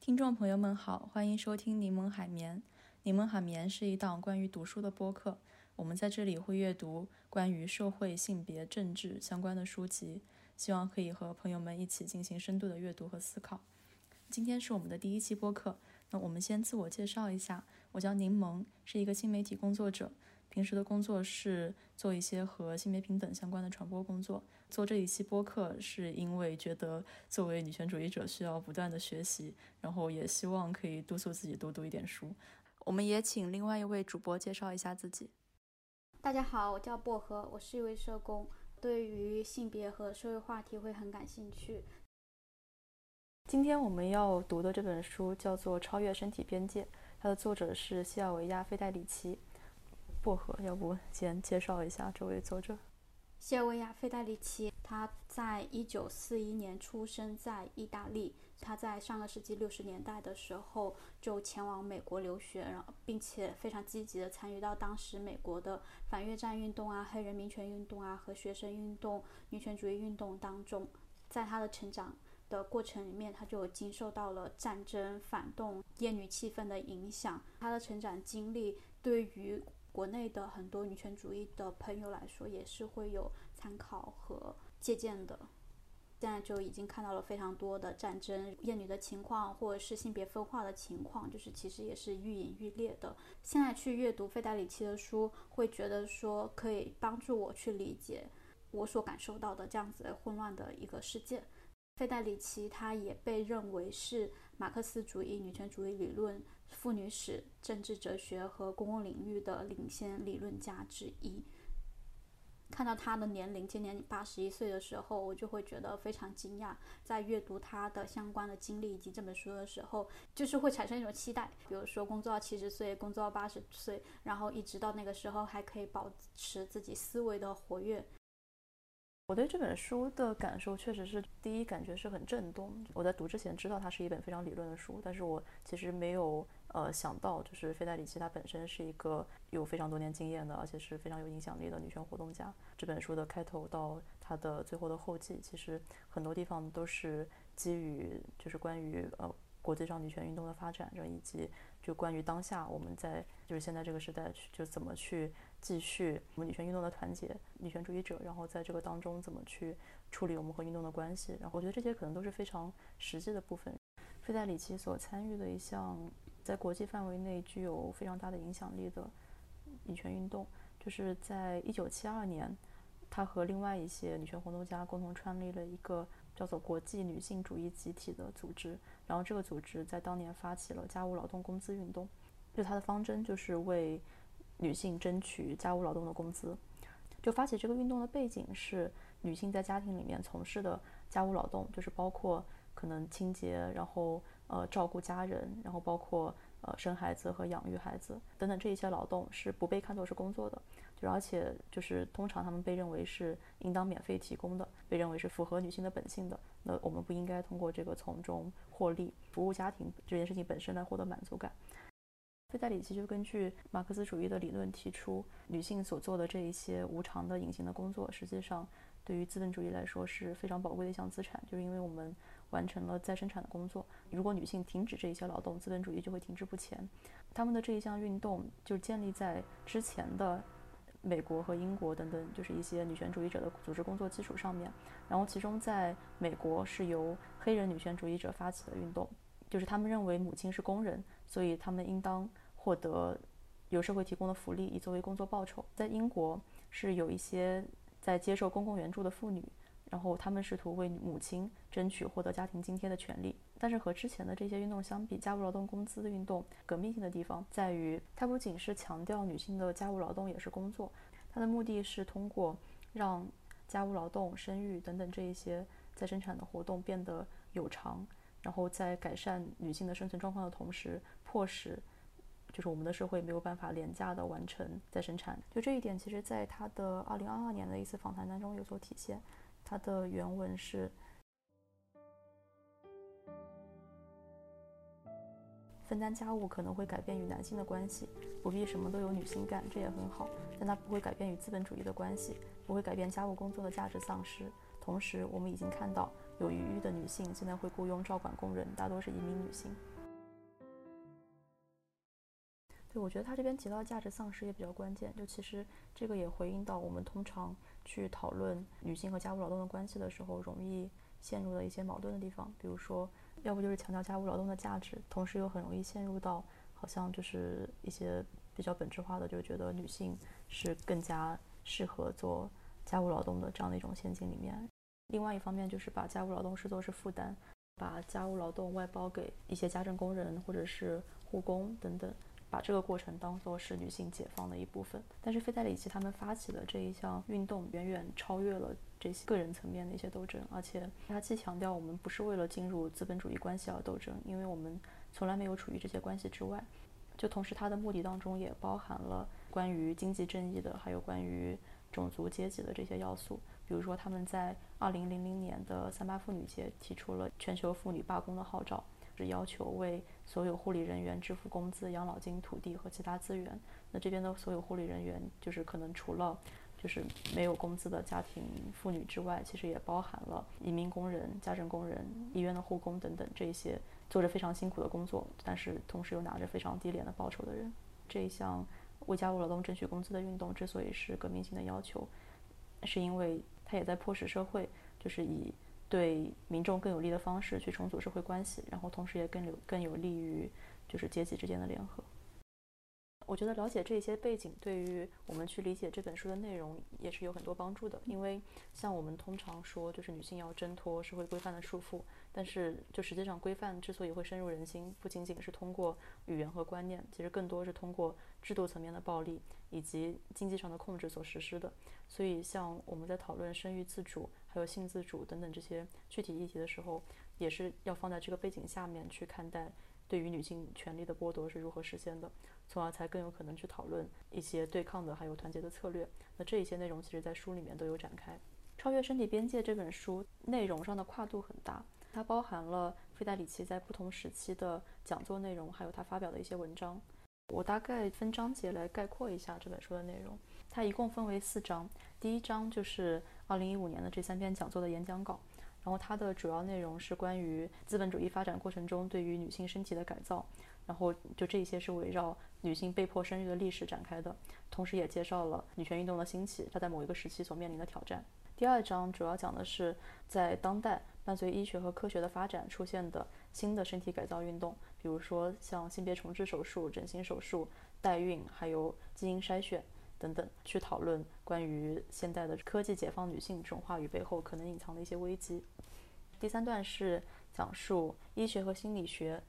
听众朋友们好，欢迎收听柠檬海绵。柠檬海绵是一档关于读书的播客，我们在这里会阅读关于社会、性别、政治相关的书籍，希望可以和朋友们一起进行深度的阅读和思考。今天是我们的第一期播客，那我们先自我介绍一下，我叫柠檬，是一个新媒体工作者。平时的工作是做一些和性别平等相关的传播工作。做这一期播客是因为觉得作为女权主义者需要不断的学习，然后也希望可以督促自己多读一点书。我们也请另外一位主播介绍一下自己。大家好，我叫薄荷，我是一位社工，对于性别和社会话题会很感兴趣。今天我们要读的这本书叫做《超越身体边界》，它的作者是西尔维亚·费代里奇。薄荷，要不先介绍一下这位作者？谢尔维亚·费代里奇，他在一九四一年出生在意大利。他在上个世纪六十年代的时候就前往美国留学，然后并且非常积极的参与到当时美国的反越战运动啊、黑人民权运动啊和学生运动、女权主义运动当中。在他的成长的过程里面，他就经受到了战争、反动、厌女气氛的影响。他的成长经历对于国内的很多女权主义的朋友来说，也是会有参考和借鉴的。现在就已经看到了非常多的战争、厌女的情况，或者是性别分化的情况，就是其实也是愈演愈烈的。现在去阅读费代里奇的书，会觉得说可以帮助我去理解我所感受到的这样子混乱的一个世界。费代里奇他也被认为是马克思主义女权主义理论、妇女史、政治哲学和公共领域的领先理论家之一。看到他的年龄，今年八十一岁的时候，我就会觉得非常惊讶。在阅读他的相关的经历以及这本书的时候，就是会产生一种期待，比如说工作到七十岁，工作到八十岁，然后一直到那个时候还可以保持自己思维的活跃。我对这本书的感受确实是，第一感觉是很震动。我在读之前知道它是一本非常理论的书，但是我其实没有呃想到，就是费代里奇他本身是一个有非常多年经验的，而且是非常有影响力的女权活动家。这本书的开头到它的最后的后记，其实很多地方都是基于就是关于呃。国际上女权运动的发展，以及就关于当下我们在就是现在这个时代去，就怎么去继续我们女权运动的团结，女权主义者，然后在这个当中怎么去处理我们和运动的关系。然后我觉得这些可能都是非常实际的部分。费代里奇所参与的一项在国际范围内具有非常大的影响力的女权运动，就是在一九七二年，他和另外一些女权活动家共同创立了一个。叫做国际女性主义集体的组织，然后这个组织在当年发起了家务劳动工资运动，就它的方针就是为女性争取家务劳动的工资。就发起这个运动的背景是女性在家庭里面从事的家务劳动，就是包括可能清洁，然后呃照顾家人，然后包括呃生孩子和养育孩子等等这一些劳动是不被看作是工作的。而且就是通常他们被认为是应当免费提供的，被认为是符合女性的本性的。那我们不应该通过这个从中获利、服务家庭这件事情本身来获得满足感。费代里奇就根据马克思主义的理论提出，女性所做的这一些无偿的隐形的工作，实际上对于资本主义来说是非常宝贵的一项资产，就是因为我们完成了再生产的工作。如果女性停止这一些劳动，资本主义就会停滞不前。他们的这一项运动就建立在之前的。美国和英国等等，就是一些女权主义者的组织工作基础上面，然后其中在美国是由黑人女权主义者发起的运动，就是他们认为母亲是工人，所以他们应当获得由社会提供的福利以作为工作报酬。在英国是有一些在接受公共援助的妇女。然后他们试图为母亲争取获得家庭津贴的权利，但是和之前的这些运动相比，家务劳动工资的运动革命性的地方在于，它不仅是强调女性的家务劳动也是工作，它的目的是通过让家务劳动、生育等等这一些再生产的活动变得有偿，然后在改善女性的生存状况的同时，迫使就是我们的社会没有办法廉价的完成再生产。就这一点，其实在他的二零二二年的一次访谈当中有所体现。它的原文是：分担家务可能会改变与男性的关系，不必什么都由女性干，这也很好。但它不会改变与资本主义的关系，不会改变家务工作的价值丧失。同时，我们已经看到，有余裕的女性现在会雇佣照管工人，大多是移民女性。对，我觉得他这边提到的价值丧失也比较关键。就其实这个也回应到我们通常去讨论女性和家务劳动的关系的时候，容易陷入的一些矛盾的地方。比如说，要不就是强调家务劳动的价值，同时又很容易陷入到好像就是一些比较本质化的，就是觉得女性是更加适合做家务劳动的这样的一种陷阱里面。另外一方面就是把家务劳动视作是负担，把家务劳动外包给一些家政工人或者是护工等等。把这个过程当做是女性解放的一部分，但是费代里奇他们发起的这一项运动远远超越了这些个人层面的一些斗争，而且他既强调我们不是为了进入资本主义关系而斗争，因为我们从来没有处于这些关系之外，就同时他的目的当中也包含了关于经济正义的，还有关于种族阶级的这些要素，比如说他们在二零零零年的三八妇女节提出了全球妇女罢工的号召。是要求为所有护理人员支付工资、养老金、土地和其他资源。那这边的所有护理人员，就是可能除了就是没有工资的家庭妇女之外，其实也包含了移民工人、家政工人、医院的护工等等这些做着非常辛苦的工作，但是同时又拿着非常低廉的报酬的人。这一项为家务劳动争取工资的运动之所以是革命性的要求，是因为它也在迫使社会就是以。对民众更有利的方式去重组社会关系，然后同时也更有更有利于就是阶级之间的联合。我觉得了解这些背景，对于我们去理解这本书的内容也是有很多帮助的。因为像我们通常说，就是女性要挣脱社会规范的束缚，但是就实际上规范之所以会深入人心，不仅仅是通过语言和观念，其实更多是通过制度层面的暴力以及经济上的控制所实施的。所以，像我们在讨论生育自主。还有性自主等等这些具体议题的时候，也是要放在这个背景下面去看待，对于女性权利的剥夺是如何实现的，从而才更有可能去讨论一些对抗的还有团结的策略。那这一些内容其实在书里面都有展开。《超越身体边界》这本书内容上的跨度很大，它包含了费代里奇在不同时期的讲座内容，还有他发表的一些文章。我大概分章节来概括一下这本书的内容。它一共分为四章，第一章就是二零一五年的这三篇讲座的演讲稿，然后它的主要内容是关于资本主义发展过程中对于女性身体的改造，然后就这些是围绕女性被迫生育的历史展开的，同时也介绍了女权运动的兴起，它在某一个时期所面临的挑战。第二章主要讲的是在当代伴随医学和科学的发展出现的新的身体改造运动，比如说像性别重置手术、整形手术、代孕，还有基因筛选。等等，去讨论关于现代的科技解放女性这种话语背后可能隐藏的一些危机。第三段是讲述医学和心理学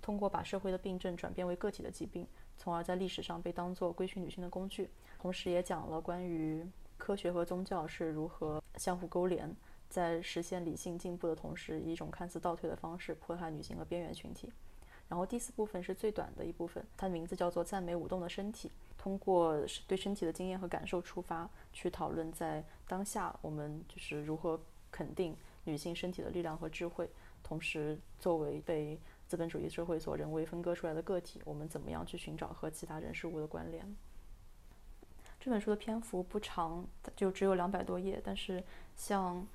通过把社会的病症转变为个体的疾病，从而在历史上被当作规训女性的工具。同时也讲了关于科学和宗教是如何相互勾连，在实现理性进步的同时，以一种看似倒退的方式迫害女性和边缘群体。然后第四部分是最短的一部分，它的名字叫做“赞美舞动的身体”。通过对身体的经验和感受出发，去讨论在当下我们就是如何肯定女性身体的力量和智慧，同时作为被资本主义社会所人为分割出来的个体，我们怎么样去寻找和其他人事物的关联？这本书的篇幅不长，就只有两百多页，但是像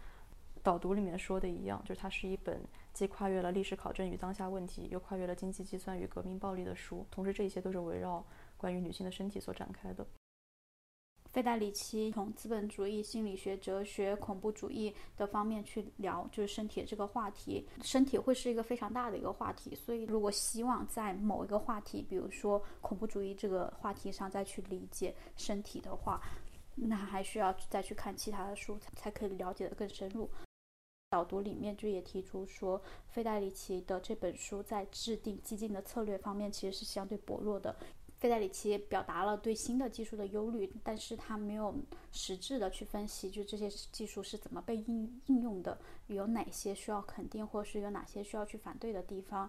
导读里面说的一样，就是它是一本既跨越了历史考证与当下问题，又跨越了经济计算与革命暴力的书。同时，这些都是围绕。关于女性的身体所展开的，费代里奇从资本主义、心理学、哲学、恐怖主义的方面去聊，就是身体这个话题。身体会是一个非常大的一个话题，所以如果希望在某一个话题，比如说恐怖主义这个话题上再去理解身体的话，那还需要再去看其他的书才可以了解的更深入。导读里面就也提出说，费代里奇的这本书在制定激进的策略方面其实是相对薄弱的。费代里奇表达了对新的技术的忧虑，但是他没有实质的去分析，就这些技术是怎么被应应用的，有哪些需要肯定，或是有哪些需要去反对的地方。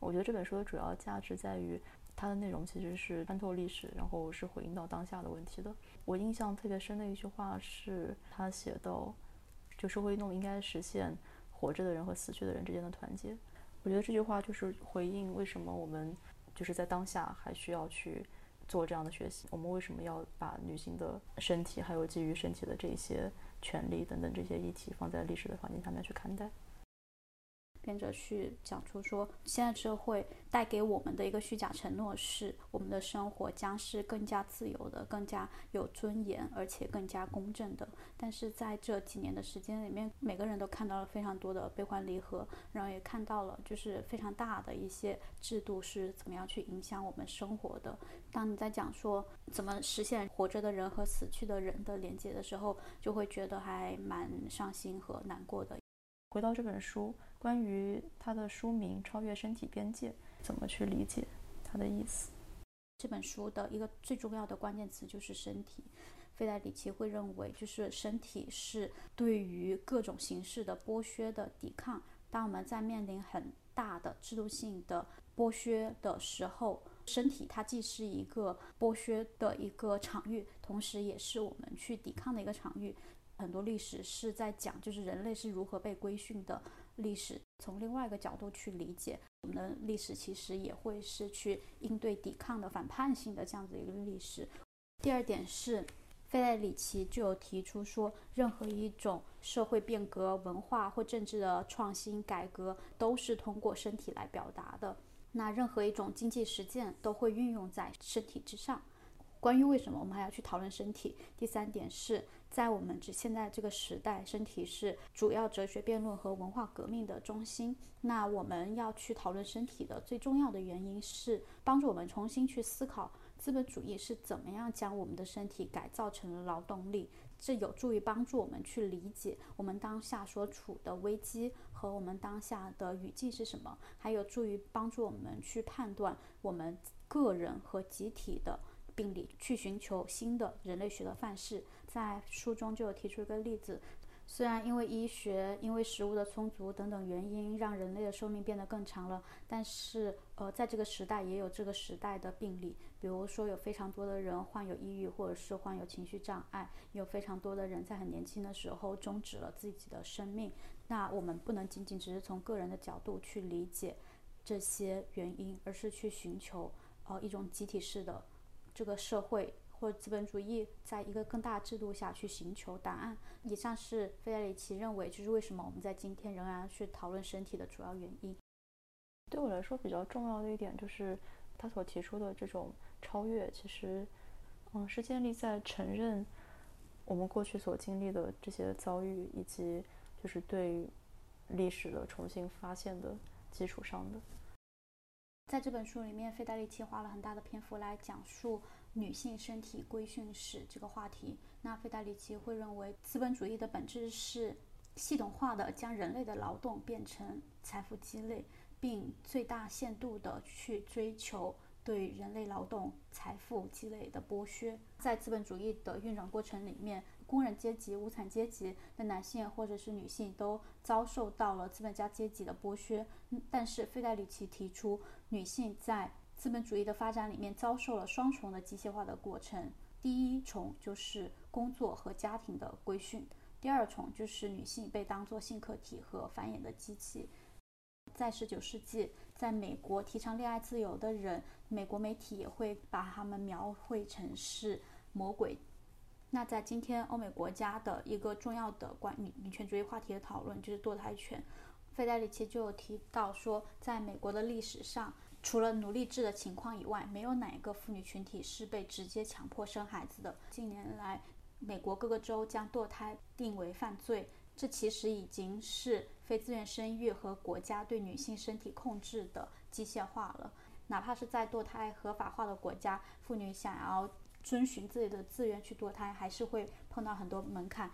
我觉得这本书的主要价值在于它的内容其实是穿透历史，然后是回应到当下的问题的。我印象特别深的一句话是他写到，就社会运动应该实现活着的人和死去的人之间的团结。我觉得这句话就是回应为什么我们。就是在当下还需要去做这样的学习。我们为什么要把女性的身体，还有基于身体的这些权利等等这些议题放在历史的环境下面去看待？编者去讲出说，现在社会带给我们的一个虚假承诺是，我们的生活将是更加自由的、更加有尊严，而且更加公正的。但是在这几年的时间里面，每个人都看到了非常多的悲欢离合，然后也看到了就是非常大的一些制度是怎么样去影响我们生活的。当你在讲说怎么实现活着的人和死去的人的连接的时候，就会觉得还蛮伤心和难过的。回到这本书，关于它的书名《超越身体边界》，怎么去理解它的意思？这本书的一个最重要的关键词就是身体。费代里奇会认为，就是身体是对于各种形式的剥削的抵抗。当我们在面临很大的制度性的剥削的时候，身体它既是一个剥削的一个场域，同时也是我们去抵抗的一个场域。很多历史是在讲，就是人类是如何被规训的历史。从另外一个角度去理解，我们的历史其实也会是去应对抵抗的反叛性的这样子一个历史。第二点是，费代里奇就有提出说，任何一种社会变革、文化或政治的创新改革，都是通过身体来表达的。那任何一种经济实践都会运用在身体之上。关于为什么我们还要去讨论身体？第三点是在我们这现在这个时代，身体是主要哲学辩论和文化革命的中心。那我们要去讨论身体的最重要的原因是帮助我们重新去思考资本主义是怎么样将我们的身体改造成了劳动力。这有助于帮助我们去理解我们当下所处的危机和我们当下的语境是什么，还有助于帮助我们去判断我们个人和集体的。病理去寻求新的人类学的范式，在书中就有提出一个例子。虽然因为医学、因为食物的充足等等原因，让人类的寿命变得更长了，但是呃，在这个时代也有这个时代的病例，比如说有非常多的人患有抑郁，或者是患有情绪障碍，有非常多的人在很年轻的时候终止了自己的生命。那我们不能仅仅只是从个人的角度去理解这些原因，而是去寻求呃一种集体式的。这个社会或资本主义在一个更大制度下去寻求答案。以上是费德里奇认为，就是为什么我们在今天仍然去讨论身体的主要原因。对我来说比较重要的一点就是他所提出的这种超越，其实，嗯，是建立在承认我们过去所经历的这些遭遇，以及就是对历史的重新发现的基础上的。在这本书里面，费德里奇花了很大的篇幅来讲述女性身体规训史这个话题。那费德里奇会认为，资本主义的本质是系统化的将人类的劳动变成财富积累，并最大限度的去追求对人类劳动财富积累的剥削。在资本主义的运转过程里面，工人阶级、无产阶级的男性或者是女性都遭受到了资本家阶级的剥削。但是费代里奇提出，女性在资本主义的发展里面遭受了双重的机械化的过程。第一重就是工作和家庭的规训，第二重就是女性被当作性客体和繁衍的机器。在十九世纪，在美国提倡恋爱自由的人，美国媒体也会把他们描绘成是魔鬼。那在今天欧美国家的一个重要的关女女权主义话题的讨论就是堕胎权。费代里奇就有提到说，在美国的历史上，除了奴隶制的情况以外，没有哪一个妇女群体是被直接强迫生孩子的。近年来，美国各个州将堕胎定为犯罪，这其实已经是非自愿生育和国家对女性身体控制的机械化了。哪怕是在堕胎合法化的国家，妇女想要遵循自己的自愿去堕胎，还是会碰到很多门槛。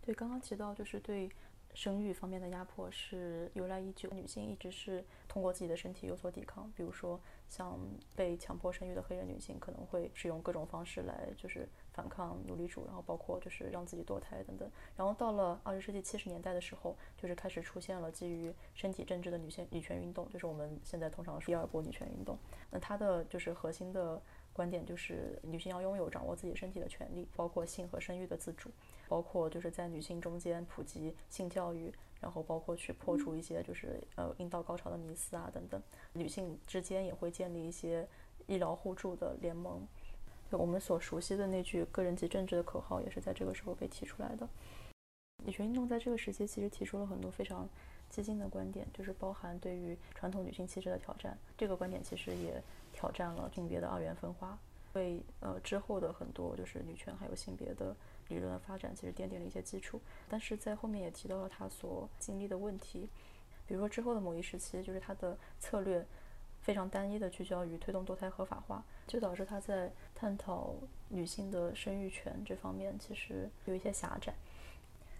对，刚刚提到就是对。生育方面的压迫是由来已久，女性一直是通过自己的身体有所抵抗。比如说，像被强迫生育的黑人女性，可能会使用各种方式来就是反抗奴隶主，然后包括就是让自己堕胎等等。然后到了二十世纪七十年代的时候，就是开始出现了基于身体政治的女性女权运动，就是我们现在通常说第二波女权运动。那它的就是核心的观点就是女性要拥有掌握自己身体的权利，包括性和生育的自主。包括就是在女性中间普及性教育，然后包括去破除一些就是呃阴道高潮的迷思啊等等。女性之间也会建立一些医疗互助的联盟。就我们所熟悉的那句“个人及政治”的口号，也是在这个时候被提出来的。女权运动在这个时期其实提出了很多非常激进的观点，就是包含对于传统女性气质的挑战。这个观点其实也挑战了性别的二元分化，为呃之后的很多就是女权还有性别的理论的发展其实奠定了一些基础。但是在后面也提到了他所经历的问题，比如说之后的某一时期，就是他的策略非常单一的聚焦于推动堕胎合法化，就导致他在探讨女性的生育权这方面其实有一些狭窄，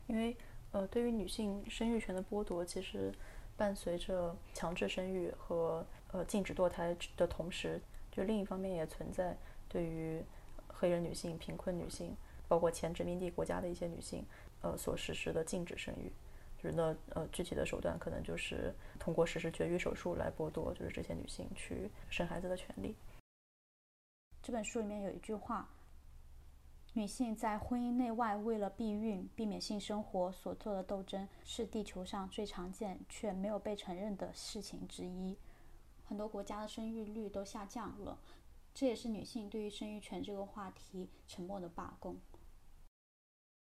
因为。呃，对于女性生育权的剥夺，其实伴随着强制生育和呃禁止堕胎的同时，就另一方面也存在对于黑人女性、贫困女性，包括前殖民地国家的一些女性，呃所实施的禁止生育。就是呢，呃，具体的手段可能就是通过实施绝育手术来剥夺，就是这些女性去生孩子的权利。这本书里面有一句话。女性在婚姻内外为了避孕、避免性生活所做的斗争，是地球上最常见却没有被承认的事情之一。很多国家的生育率都下降了，这也是女性对于生育权这个话题沉默的罢工。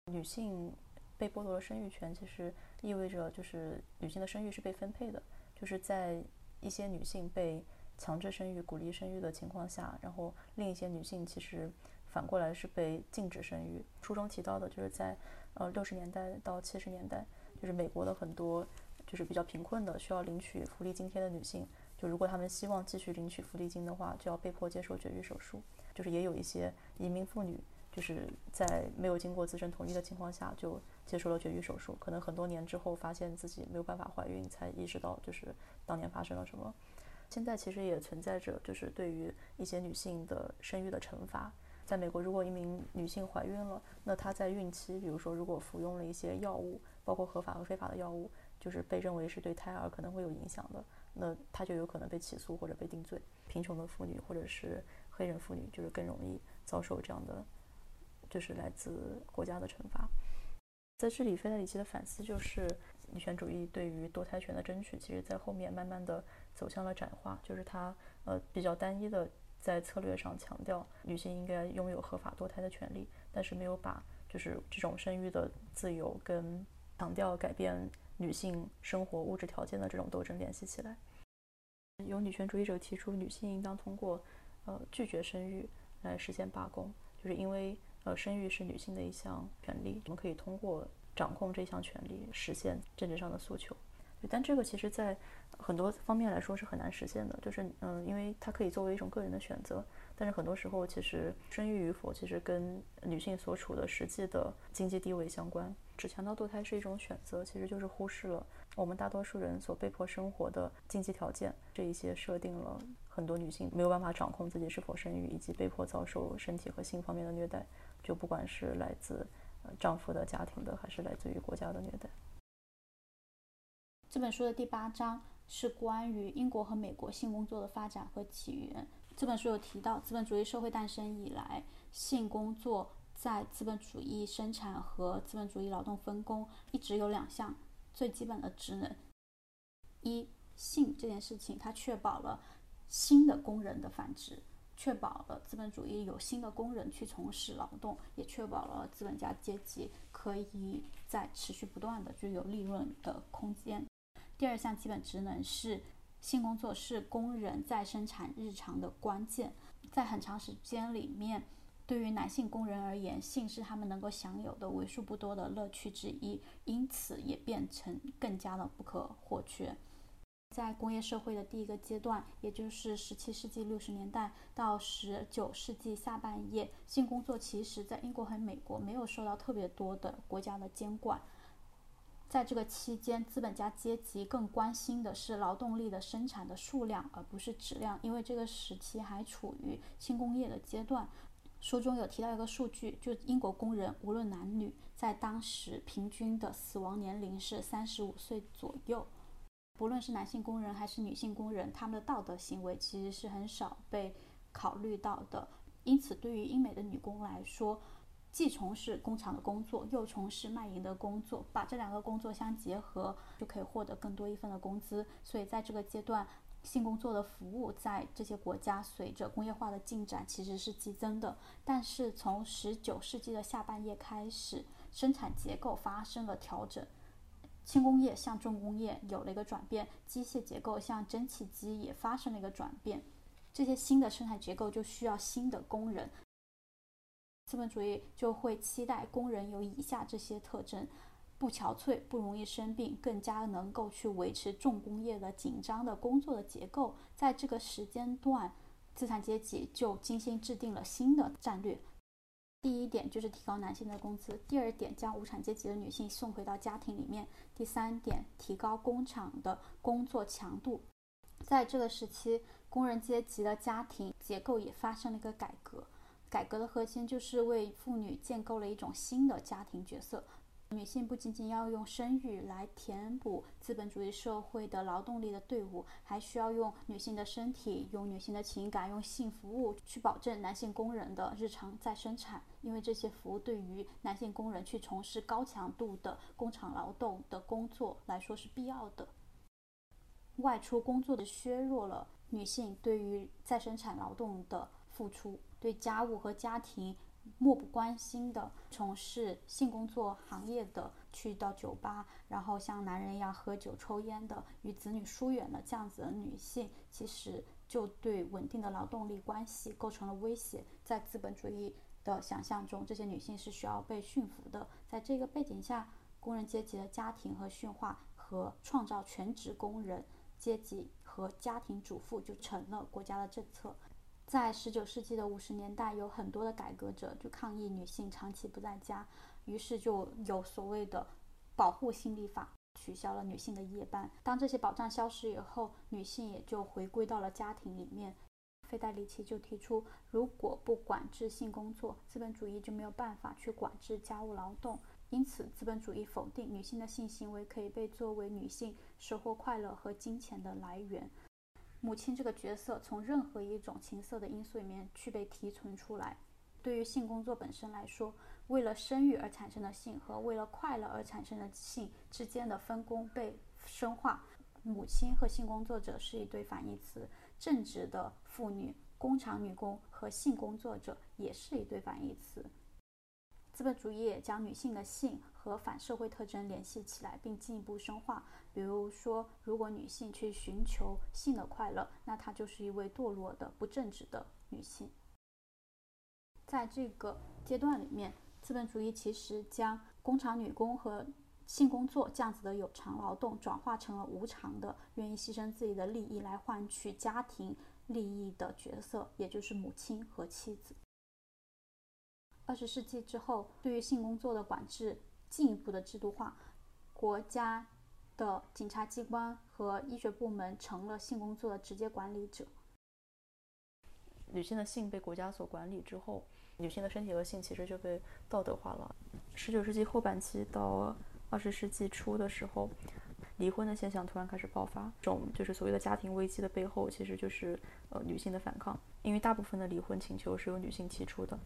女性被剥夺了生育权，其实意味着就是女性的生育是被分配的，就是在一些女性被强制生育、鼓励生育的情况下，然后另一些女性其实。反过来是被禁止生育。书中提到的，就是在呃六十年代到七十年代，就是美国的很多就是比较贫困的需要领取福利津贴的女性，就如果她们希望继续领取福利金的话，就要被迫接受绝育手术。就是也有一些移民妇女，就是在没有经过自身同意的情况下就接受了绝育手术，可能很多年之后发现自己没有办法怀孕，才意识到就是当年发生了什么。现在其实也存在着就是对于一些女性的生育的惩罚。在美国，如果一名女性怀孕了，那她在孕期，比如说如果服用了一些药物，包括合法和非法的药物，就是被认为是对胎儿可能会有影响的，那她就有可能被起诉或者被定罪。贫穷的妇女或者是黑人妇女，就是更容易遭受这样的，就是来自国家的惩罚。在这里，费德里奇的反思就是女权主义对于堕胎权的争取，其实在后面慢慢的走向了窄化，就是它呃比较单一的。在策略上强调女性应该拥有合法堕胎的权利，但是没有把就是这种生育的自由跟强调改变女性生活物质条件的这种斗争联系起来。有女权主义者提出，女性应当通过呃拒绝生育来实现罢工，就是因为呃生育是女性的一项权利，我们可以通过掌控这项权利实现政治上的诉求。但这个其实，在很多方面来说是很难实现的，就是嗯，因为它可以作为一种个人的选择，但是很多时候其实生育与否其实跟女性所处的实际的经济地位相关。只强调堕胎是一种选择，其实就是忽视了我们大多数人所被迫生活的经济条件，这一些设定了很多女性没有办法掌控自己是否生育，以及被迫遭受身体和性方面的虐待，就不管是来自丈夫的家庭的，还是来自于国家的虐待。这本书的第八章是关于英国和美国性工作的发展和起源。这本书有提到，资本主义社会诞生以来，性工作在资本主义生产和资本主义劳动分工一直有两项最基本的职能：一，性这件事情它确保了新的工人的繁殖，确保了资本主义有新的工人去从事劳动，也确保了资本家阶级可以在持续不断的具有利润的空间。第二项基本职能是性工作是工人在生产日常的关键，在很长时间里面，对于男性工人而言，性是他们能够享有的为数不多的乐趣之一，因此也变成更加的不可或缺。在工业社会的第一个阶段，也就是十七世纪六十年代到十九世纪下半叶，性工作其实在英国和美国没有受到特别多的国家的监管。在这个期间，资本家阶级更关心的是劳动力的生产的数量，而不是质量，因为这个时期还处于轻工业的阶段。书中有提到一个数据，就英国工人无论男女，在当时平均的死亡年龄是三十五岁左右。不论是男性工人还是女性工人，他们的道德行为其实是很少被考虑到的。因此，对于英美的女工来说，既从事工厂的工作，又从事卖淫的工作，把这两个工作相结合，就可以获得更多一份的工资。所以在这个阶段，性工作的服务在这些国家随着工业化的进展其实是激增的。但是从十九世纪的下半叶开始，生产结构发生了调整，轻工业向重工业有了一个转变，机械结构向蒸汽机也发生了一个转变。这些新的生产结构就需要新的工人。资本主义就会期待工人有以下这些特征：不憔悴，不容易生病，更加能够去维持重工业的紧张的工作的结构。在这个时间段，资产阶级就精心制定了新的战略。第一点就是提高男性的工资；第二点，将无产阶级的女性送回到家庭里面；第三点，提高工厂的工作强度。在这个时期，工人阶级的家庭结构也发生了一个改革。改革的核心就是为妇女建构了一种新的家庭角色。女性不仅仅要用生育来填补资本主义社会的劳动力的队伍，还需要用女性的身体、用女性的情感、用性服务去保证男性工人的日常再生产。因为这些服务对于男性工人去从事高强度的工厂劳动的工作来说是必要的。外出工作的削弱了女性对于再生产劳动的付出。对家务和家庭漠不关心的从事性工作行业的，去到酒吧，然后像男人一样喝酒抽烟的，与子女疏远的，这样子的女性，其实就对稳定的劳动力关系构成了威胁。在资本主义的想象中，这些女性是需要被驯服的。在这个背景下，工人阶级的家庭和驯化和创造全职工人阶级和家庭主妇就成了国家的政策。在十九世纪的五十年代，有很多的改革者就抗议女性长期不在家，于是就有所谓的保护性立法，取消了女性的夜班。当这些保障消失以后，女性也就回归到了家庭里面。费代里奇就提出，如果不管制性工作，资本主义就没有办法去管制家务劳动。因此，资本主义否定女性的性行为可以被作为女性收获快乐和金钱的来源。母亲这个角色从任何一种情色的因素里面去被提纯出来。对于性工作本身来说，为了生育而产生的性和为了快乐而产生的性之间的分工被深化。母亲和性工作者是一对反义词，正直的妇女、工厂女工和性工作者也是一对反义词。资本主义也将女性的性和反社会特征联系起来，并进一步深化。比如说，如果女性去寻求性的快乐，那她就是一位堕落的、不正直的女性。在这个阶段里面，资本主义其实将工厂女工和性工作这样子的有偿劳动转化成了无偿的、愿意牺牲自己的利益来换取家庭利益的角色，也就是母亲和妻子。二十世纪之后，对于性工作的管制进一步的制度化，国家。的警察机关和医学部门成了性工作的直接管理者。女性的性被国家所管理之后，女性的身体和性其实就被道德化了。十九世纪后半期到二十世纪初的时候，离婚的现象突然开始爆发。这种就是所谓的家庭危机的背后，其实就是呃女性的反抗。因为大部分的离婚请求是由女性提出的，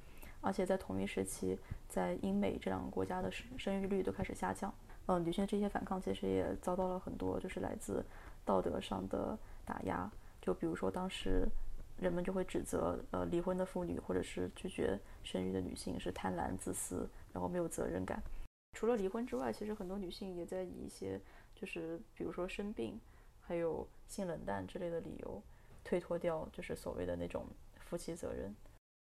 而且在同一时期，在英美这两个国家的生生育率都开始下降。嗯，女性这些反抗其实也遭到了很多，就是来自道德上的打压。就比如说，当时人们就会指责，呃，离婚的妇女或者是拒绝生育的女性是贪婪、自私，然后没有责任感。除了离婚之外，其实很多女性也在以一些，就是比如说生病，还有性冷淡之类的理由，推脱掉就是所谓的那种夫妻责任。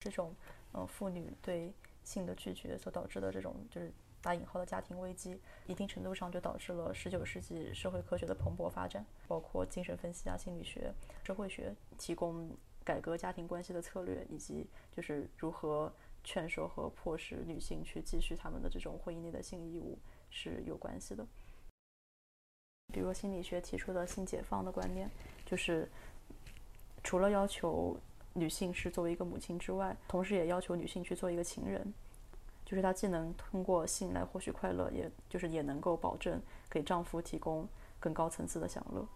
这种，嗯，妇女对性的拒绝所导致的这种，就是。打引号的家庭危机，一定程度上就导致了十九世纪社会科学的蓬勃发展，包括精神分析啊、心理学、社会学，提供改革家庭关系的策略，以及就是如何劝说和迫使女性去继续他们的这种婚姻内的性义务是有关系的。比如心理学提出的性解放的观念，就是除了要求女性是作为一个母亲之外，同时也要求女性去做一个情人。就是她既能通过性来获取快乐，也就是也能够保证给丈夫提供更高层次的享乐。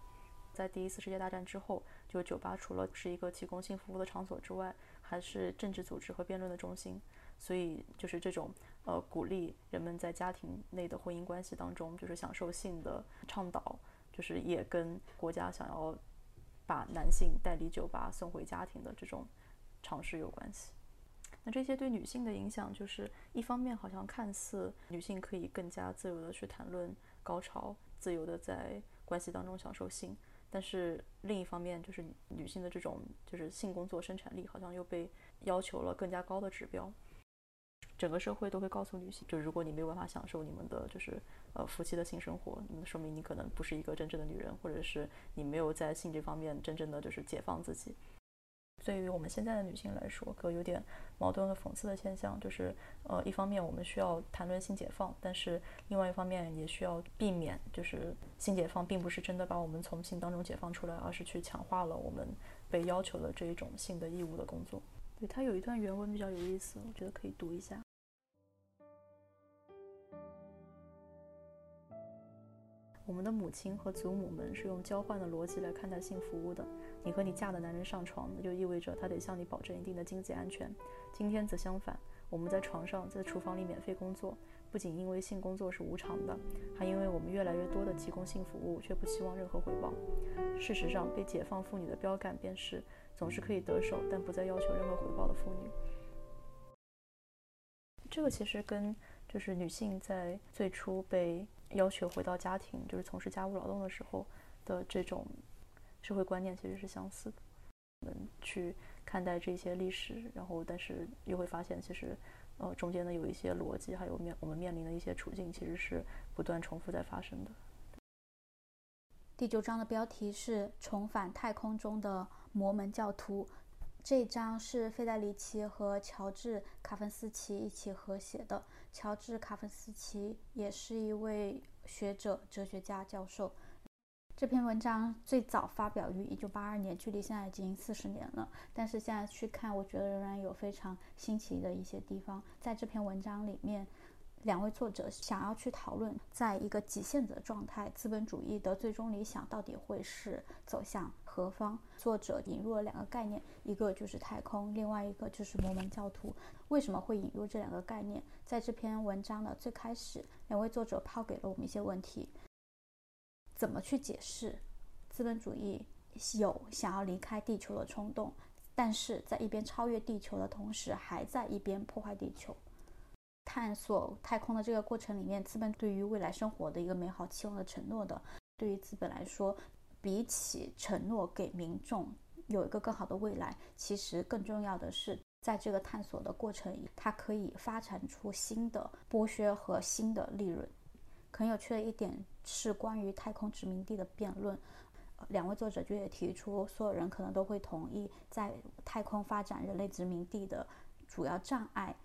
在第一次世界大战之后，就酒吧除了是一个提供性服务的场所之外，还是政治组织和辩论的中心。所以，就是这种呃鼓励人们在家庭内的婚姻关系当中就是享受性的倡导，就是也跟国家想要把男性带离酒吧送回家庭的这种尝试有关系。那这些对女性的影响，就是一方面好像看似女性可以更加自由的去谈论高潮，自由的在关系当中享受性。但是另一方面，就是女性的这种就是性工作生产力，好像又被要求了更加高的指标。整个社会都会告诉女性，就如果你没有办法享受你们的就是呃夫妻的性生活，那么说明你可能不是一个真正的女人，或者是你没有在性这方面真正的就是解放自己。对于我们现在的女性来说，可有点矛盾和讽刺的现象，就是呃一方面我们需要谈论性解放，但是另外一方面也需要避免，就是性解放并不是真的把我们从性当中解放出来，而是去强化了我们被要求的这一种性的义务的工作。对它有一段原文比较有意思，我觉得可以读一下。我们的母亲和祖母们是用交换的逻辑来看待性服务的。你和你嫁的男人上床，那就意味着他得向你保证一定的经济安全。今天则相反，我们在床上，在厨房里免费工作，不仅因为性工作是无偿的，还因为我们越来越多地提供性服务，却不希望任何回报。事实上，被解放妇女的标杆便是总是可以得手，但不再要求任何回报的妇女。这个其实跟就是女性在最初被。要求回到家庭，就是从事家务劳动的时候的这种社会观念其实是相似的。我们去看待这些历史，然后但是又会发现，其实呃中间的有一些逻辑，还有面我们面临的一些处境，其实是不断重复在发生的。第九章的标题是“重返太空中的摩门教徒”。这一章是费代里奇和乔治·卡芬斯奇一起合写的。乔治·卡芬斯奇也是一位学者、哲学家、教授。这篇文章最早发表于1982年，距离现在已经四十年了。但是现在去看，我觉得仍然有非常新奇的一些地方。在这篇文章里面。两位作者想要去讨论，在一个极限的状态，资本主义的最终理想到底会是走向何方？作者引入了两个概念，一个就是太空，另外一个就是摩门教徒。为什么会引入这两个概念？在这篇文章的最开始，两位作者抛给了我们一些问题：怎么去解释资本主义有想要离开地球的冲动，但是在一边超越地球的同时，还在一边破坏地球？探索太空的这个过程里面，资本对于未来生活的一个美好期望的承诺的，对于资本来说，比起承诺给民众有一个更好的未来，其实更重要的是，在这个探索的过程里，它可以发展出新的剥削和新的利润。很有趣的一点是关于太空殖民地的辩论，两位作者就也提出，所有人可能都会同意，在太空发展人类殖民地的主要障碍。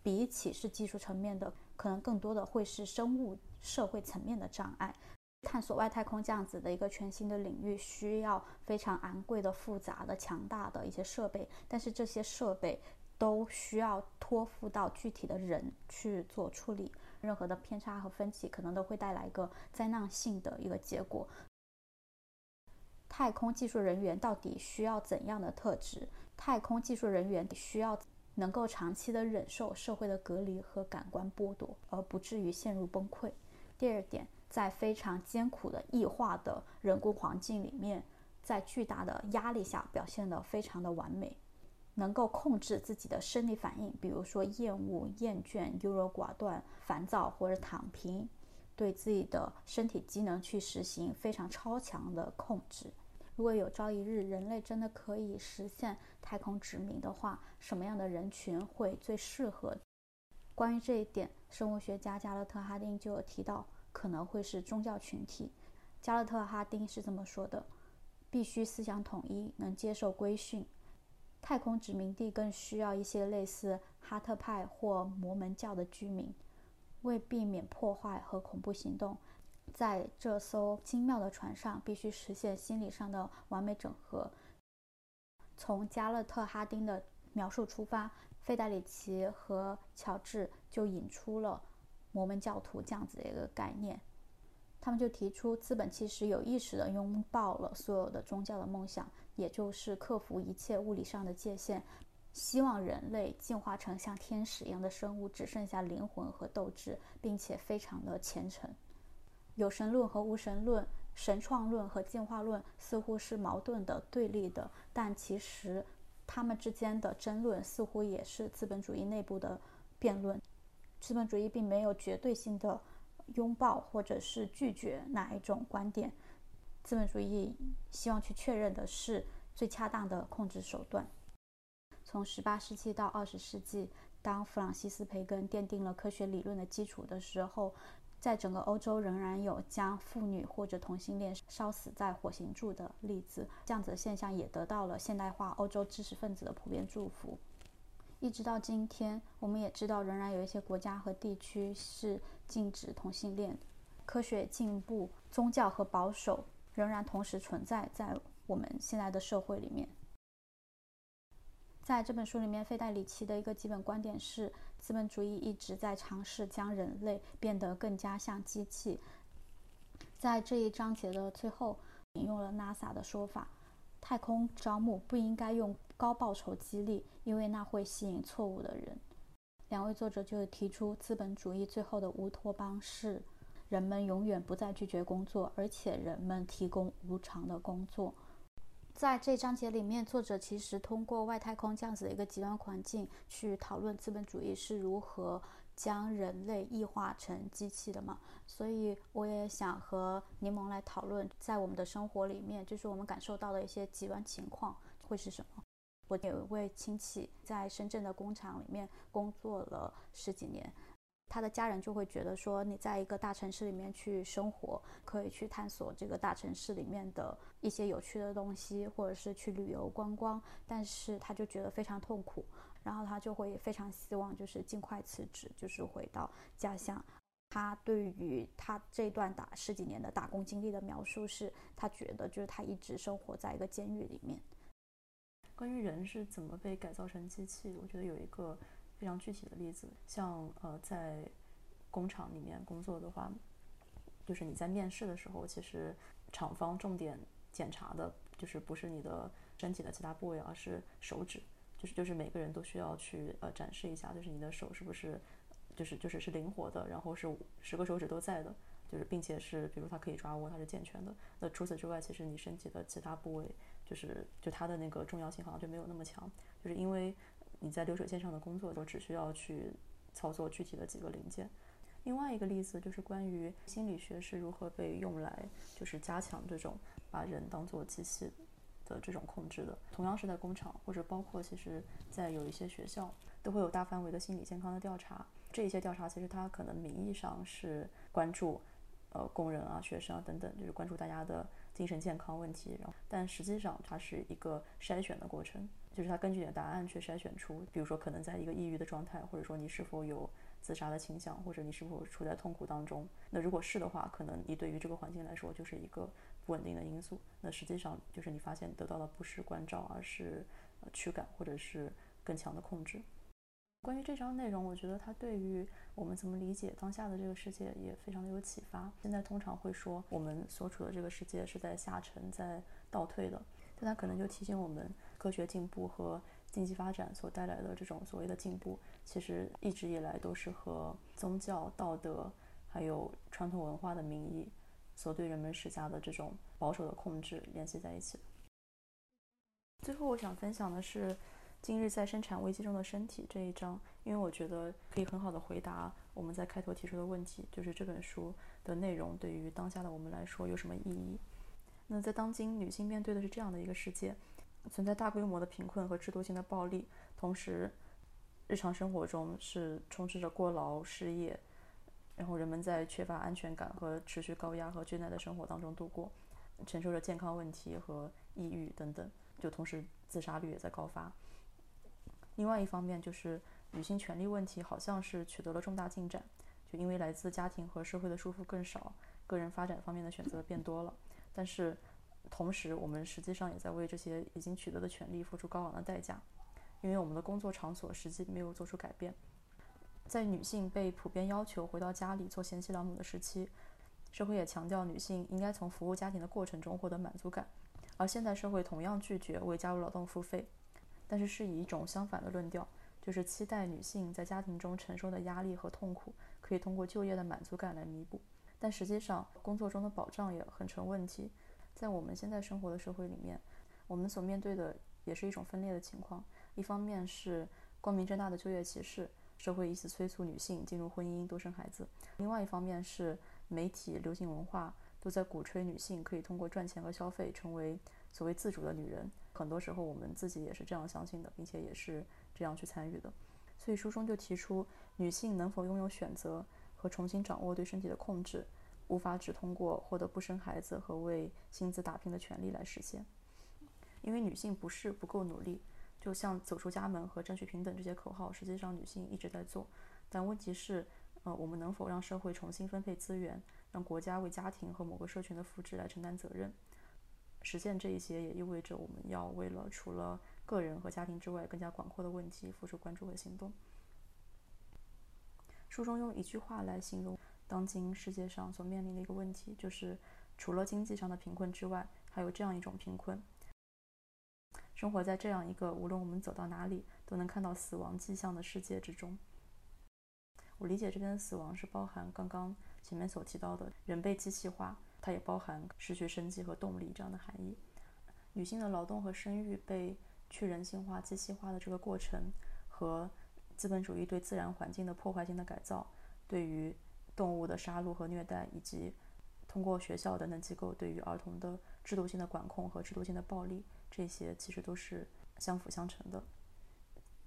比起是技术层面的，可能更多的会是生物社会层面的障碍。探索外太空这样子的一个全新的领域，需要非常昂贵的、复杂的、强大的一些设备，但是这些设备都需要托付到具体的人去做处理。任何的偏差和分歧，可能都会带来一个灾难性的一个结果。太空技术人员到底需要怎样的特质？太空技术人员需要？能够长期的忍受社会的隔离和感官剥夺，而不至于陷入崩溃。第二点，在非常艰苦的异化的人工环境里面，在巨大的压力下表现得非常的完美，能够控制自己的生理反应，比如说厌恶、厌倦、优柔寡断、烦躁或者躺平，对自己的身体机能去实行非常超强的控制。如果有朝一日人类真的可以实现太空殖民的话，什么样的人群会最适合？关于这一点，生物学家加勒特·哈丁就有提到，可能会是宗教群体。加勒特·哈丁是这么说的：必须思想统一，能接受规训。太空殖民地更需要一些类似哈特派或摩门教的居民，为避免破坏和恐怖行动。在这艘精妙的船上，必须实现心理上的完美整合。从加勒特·哈丁的描述出发，费代里奇和乔治就引出了摩门教徒这样子的一个概念。他们就提出，资本其实有意识地拥抱了所有的宗教的梦想，也就是克服一切物理上的界限，希望人类进化成像天使一样的生物，只剩下灵魂和斗志，并且非常的虔诚。有神论和无神论、神创论和进化论似乎是矛盾的、对立的，但其实他们之间的争论似乎也是资本主义内部的辩论。资本主义并没有绝对性的拥抱或者是拒绝哪一种观点。资本主义希望去确认的是最恰当的控制手段。从十八世纪到二十世纪，当弗朗西斯·培根奠定了科学理论的基础的时候，在整个欧洲仍然有将妇女或者同性恋烧死在火刑柱的例子。这样子的现象也得到了现代化欧洲知识分子的普遍祝福。一直到今天，我们也知道，仍然有一些国家和地区是禁止同性恋。科学进步、宗教和保守。仍然同时存在在我们现在的社会里面。在这本书里面，费代里奇的一个基本观点是，资本主义一直在尝试将人类变得更加像机器。在这一章节的最后，引用了 NASA 的说法：太空招募不应该用高报酬激励，因为那会吸引错误的人。两位作者就提出，资本主义最后的乌托邦是。人们永远不再拒绝工作，而且人们提供无偿的工作。在这章节里面，作者其实通过外太空这样子的一个极端环境，去讨论资本主义是如何将人类异化成机器的嘛。所以，我也想和柠檬来讨论，在我们的生活里面，就是我们感受到的一些极端情况会是什么。我有一位亲戚在深圳的工厂里面工作了十几年。他的家人就会觉得说，你在一个大城市里面去生活，可以去探索这个大城市里面的一些有趣的东西，或者是去旅游观光。但是他就觉得非常痛苦，然后他就会非常希望就是尽快辞职，就是回到家乡。他对于他这段打十几年的打工经历的描述是，他觉得就是他一直生活在一个监狱里面。关于人是怎么被改造成机器，我觉得有一个。非常具体的例子，像呃，在工厂里面工作的话，就是你在面试的时候，其实厂方重点检查的就是不是你的身体的其他部位，而是手指，就是就是每个人都需要去呃展示一下，就是你的手是不是就是就是是灵活的，然后是十个手指都在的，就是并且是比如它可以抓握，它是健全的。那除此之外，其实你身体的其他部位，就是就它的那个重要性好像就没有那么强，就是因为。你在流水线上的工作，就只需要去操作具体的几个零件。另外一个例子就是关于心理学是如何被用来，就是加强这种把人当做机器的这种控制的。同样是在工厂，或者包括其实在有一些学校，都会有大范围的心理健康的调查。这一些调查其实它可能名义上是关注，呃，工人啊、学生啊等等，就是关注大家的精神健康问题。然后，但实际上它是一个筛选的过程。就是他根据你的答案去筛选出，比如说可能在一个抑郁的状态，或者说你是否有自杀的倾向，或者你是否处在痛苦当中。那如果是的话，可能你对于这个环境来说就是一个不稳定的因素。那实际上就是你发现得到的不是关照，而是驱赶或者是更强的控制。关于这章内容，我觉得它对于我们怎么理解当下的这个世界也非常的有启发。现在通常会说我们所处的这个世界是在下沉、在倒退的，但它可能就提醒我们。科学进步和经济发展所带来的这种所谓的进步，其实一直以来都是和宗教、道德还有传统文化的名义所对人们施加的这种保守的控制联系在一起。最后，我想分享的是《今日在生产危机中的身体》这一章，因为我觉得可以很好的回答我们在开头提出的问题，就是这本书的内容对于当下的我们来说有什么意义？那在当今，女性面对的是这样的一个世界。存在大规模的贫困和制度性的暴力，同时，日常生活中是充斥着过劳、失业，然后人们在缺乏安全感和持续高压和倦怠的生活当中度过，承受着健康问题和抑郁等等，就同时自杀率也在高发。另外一方面，就是女性权利问题好像是取得了重大进展，就因为来自家庭和社会的束缚更少，个人发展方面的选择变多了，但是。同时，我们实际上也在为这些已经取得的权利付出高昂的代价，因为我们的工作场所实际没有做出改变。在女性被普遍要求回到家里做贤妻良母的时期，社会也强调女性应该从服务家庭的过程中获得满足感，而现代社会同样拒绝为家务劳动付费，但是是以一种相反的论调，就是期待女性在家庭中承受的压力和痛苦可以通过就业的满足感来弥补，但实际上工作中的保障也很成问题。在我们现在生活的社会里面，我们所面对的也是一种分裂的情况。一方面是光明正大的就业歧视，社会一直催促女性进入婚姻、多生孩子；另外一方面是媒体、流行文化都在鼓吹女性可以通过赚钱和消费成为所谓自主的女人。很多时候，我们自己也是这样相信的，并且也是这样去参与的。所以书中就提出，女性能否拥有选择和重新掌握对身体的控制，无法只通过获得不生孩子和为薪资打拼的权利来实现。因为女性不是不够努力，就像走出家门和争取平等这些口号，实际上女性一直在做。但问题是，呃，我们能否让社会重新分配资源，让国家为家庭和某个社群的福祉来承担责任？实现这一些也意味着我们要为了除了个人和家庭之外更加广阔的问题付出关注和行动。书中用一句话来形容当今世界上所面临的一个问题，就是除了经济上的贫困之外，还有这样一种贫困。生活在这样一个无论我们走到哪里都能看到死亡迹象的世界之中。我理解这边的死亡是包含刚刚前面所提到的人被机器化，它也包含失去生机和动力这样的含义。女性的劳动和生育被去人性化、机器化的这个过程，和资本主义对自然环境的破坏性的改造，对于动物的杀戮和虐待，以及通过学校等等机构对于儿童的制度性的管控和制度性的暴力。这些其实都是相辅相成的，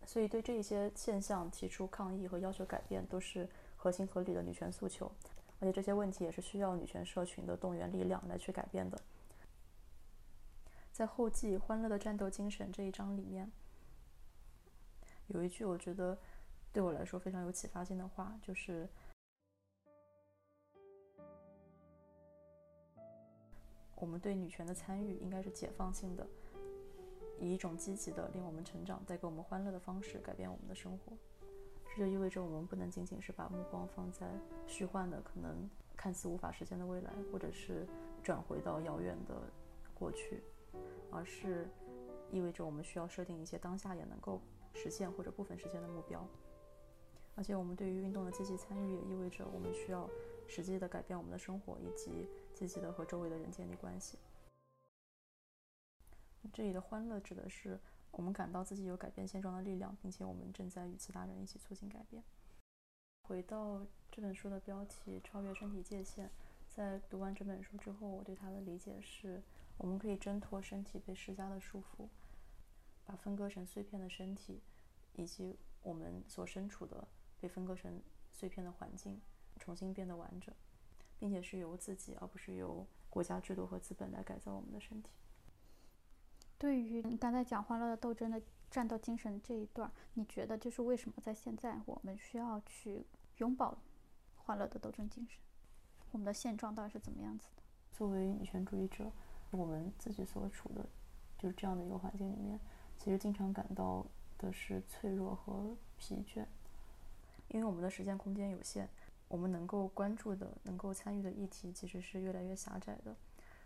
所以对这些现象提出抗议和要求改变，都是合情合理的女权诉求，而且这些问题也是需要女权社群的动员力量来去改变的。在后记《欢乐的战斗精神》这一章里面，有一句我觉得对我来说非常有启发性的话，就是。我们对女权的参与应该是解放性的，以一种积极的、令我们成长、带给我们欢乐的方式改变我们的生活。这就意味着我们不能仅仅是把目光放在虚幻的、可能看似无法实现的未来，或者是转回到遥远的过去，而是意味着我们需要设定一些当下也能够实现或者部分实现的目标。而且，我们对于运动的积极参与也意味着我们需要实际的改变我们的生活以及。积极的和周围的人建立关系。这里的欢乐指的是我们感到自己有改变现状的力量，并且我们正在与其他人一起促进改变。回到这本书的标题《超越身体界限》，在读完这本书之后，我对它的理解是：我们可以挣脱身体被施加的束缚，把分割成碎片的身体以及我们所身处的被分割成碎片的环境，重新变得完整。并且是由自己，而不是由国家制度和资本来改造我们的身体。对于你刚才讲欢乐的斗争的战斗精神这一段，你觉得就是为什么在现在我们需要去拥抱欢乐的斗争精神？我们的现状到底是怎么样子的？作为女权主义者，我们自己所处的就是这样的一个环境里面，其实经常感到的是脆弱和疲倦，因为我们的时间空间有限。我们能够关注的、能够参与的议题其实是越来越狭窄的，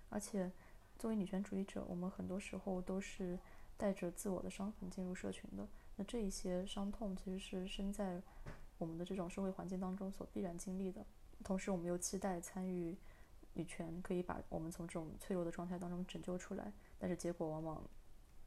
而且作为女权主义者，我们很多时候都是带着自我的伤痕进入社群的。那这一些伤痛其实是身在我们的这种社会环境当中所必然经历的。同时，我们又期待参与女权可以把我们从这种脆弱的状态当中拯救出来，但是结果往往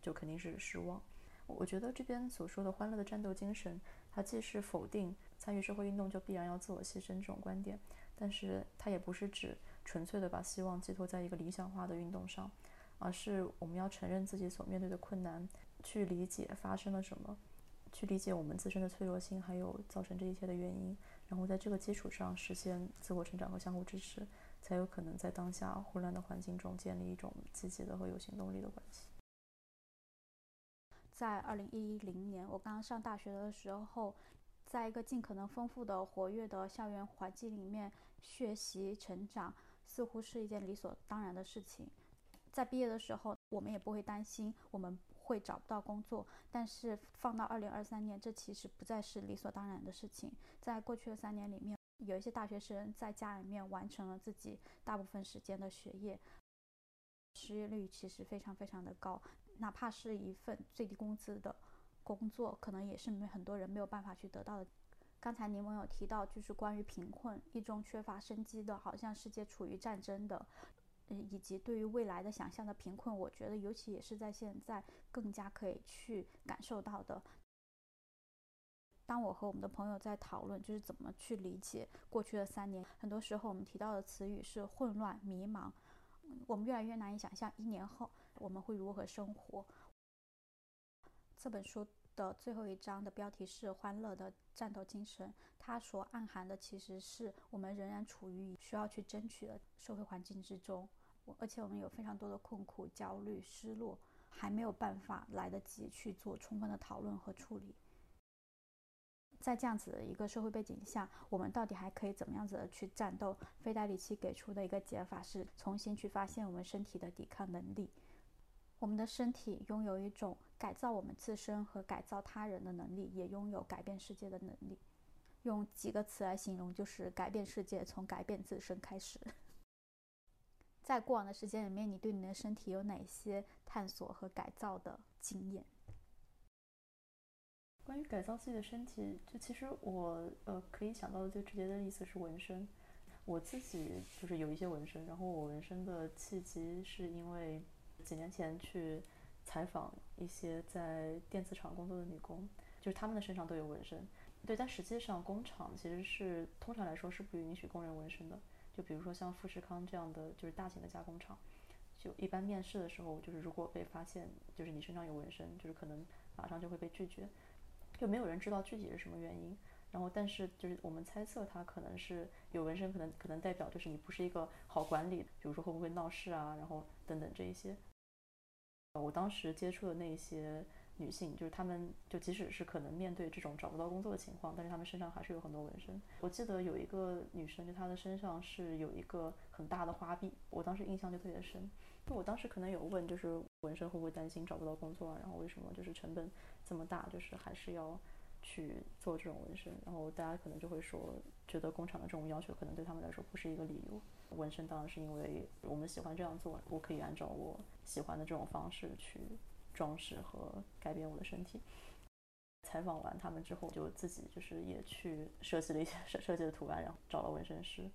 就肯定是失望。我觉得这边所说的欢乐的战斗精神，它既是否定。参与社会运动就必然要自我牺牲这种观点，但是它也不是指纯粹的把希望寄托在一个理想化的运动上，而是我们要承认自己所面对的困难，去理解发生了什么，去理解我们自身的脆弱性，还有造成这一切的原因，然后在这个基础上实现自我成长和相互支持，才有可能在当下混乱的环境中建立一种积极的和有行动力的关系。在二零一零年，我刚刚上大学的时候。在一个尽可能丰富的、活跃的校园环境里面学习成长，似乎是一件理所当然的事情。在毕业的时候，我们也不会担心我们会找不到工作。但是放到二零二三年，这其实不再是理所当然的事情。在过去的三年里面，有一些大学生在家里面完成了自己大部分时间的学业，失业率其实非常非常的高，哪怕是一份最低工资的。工作可能也是没很多人没有办法去得到的。刚才柠檬有提到，就是关于贫困，一种缺乏生机的，好像世界处于战争的，以及对于未来的想象的贫困。我觉得，尤其也是在现在，更加可以去感受到的。当我和我们的朋友在讨论，就是怎么去理解过去的三年，很多时候我们提到的词语是混乱、迷茫，我们越来越难以想象一年后我们会如何生活。这本书的最后一章的标题是“欢乐的战斗精神”，它所暗含的其实是我们仍然处于需要去争取的社会环境之中，而且我们有非常多的困苦、焦虑、失落，还没有办法来得及去做充分的讨论和处理。在这样子的一个社会背景下，我们到底还可以怎么样子的去战斗？费代里奇给出的一个解法是重新去发现我们身体的抵抗能力。我们的身体拥有一种改造我们自身和改造他人的能力，也拥有改变世界的能力。用几个词来形容，就是改变世界从改变自身开始。在过往的时间里面，你对你的身体有哪些探索和改造的经验？关于改造自己的身体，就其实我呃可以想到的最直接的例子是纹身。我自己就是有一些纹身，然后我纹身的契机是因为几年前去采访一些在电子厂工作的女工，就是她们的身上都有纹身。对，但实际上工厂其实是通常来说是不允许工人纹身的。就比如说像富士康这样的就是大型的加工厂，就一般面试的时候，就是如果被发现就是你身上有纹身，就是可能马上就会被拒绝。就没有人知道具体是什么原因，然后但是就是我们猜测他可能是有纹身，可能可能代表就是你不是一个好管理，比如说会不会闹事啊，然后等等这一些。我当时接触的那些女性，就是她们就即使是可能面对这种找不到工作的情况，但是她们身上还是有很多纹身。我记得有一个女生，就她的身上是有一个很大的花臂，我当时印象就特别深。就我当时可能有问，就是纹身会不会担心找不到工作啊？然后为什么就是成本这么大，就是还是要去做这种纹身？然后大家可能就会说，觉得工厂的这种要求可能对他们来说不是一个理由。纹身当然是因为我们喜欢这样做，我可以按照我喜欢的这种方式去装饰和改变我的身体。采访完他们之后，就自己就是也去设计了一些设设计的图案，然后找了纹身师。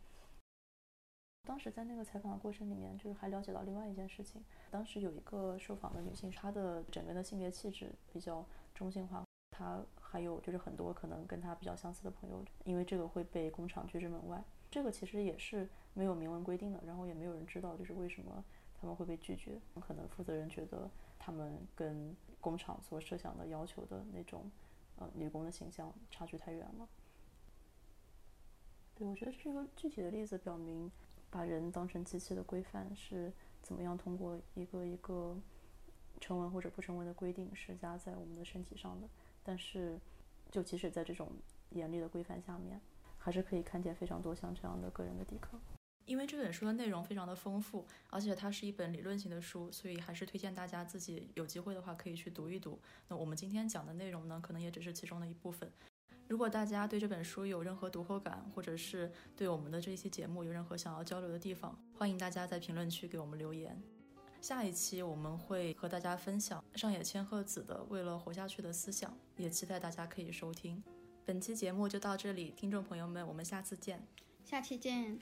当时在那个采访的过程里面，就是还了解到另外一件事情。当时有一个受访的女性，她的整个的性别气质比较中性化，她还有就是很多可能跟她比较相似的朋友，因为这个会被工厂拒之门外。这个其实也是没有明文规定的，然后也没有人知道就是为什么他们会被拒绝。可能负责人觉得他们跟工厂所设想的要求的那种呃女工的形象差距太远了。对，我觉得这是一个具体的例子，表明。把人当成机器的规范是怎么样通过一个一个成文或者不成文的规定施加在我们的身体上的？但是，就即使在这种严厉的规范下面，还是可以看见非常多像这样的个人的抵抗。因为这本书的内容非常的丰富，而且它是一本理论型的书，所以还是推荐大家自己有机会的话可以去读一读。那我们今天讲的内容呢，可能也只是其中的一部分。如果大家对这本书有任何读后感，或者是对我们的这一期节目有任何想要交流的地方，欢迎大家在评论区给我们留言。下一期我们会和大家分享上野千鹤子的《为了活下去的思想》，也期待大家可以收听。本期节目就到这里，听众朋友们，我们下次见。下期见。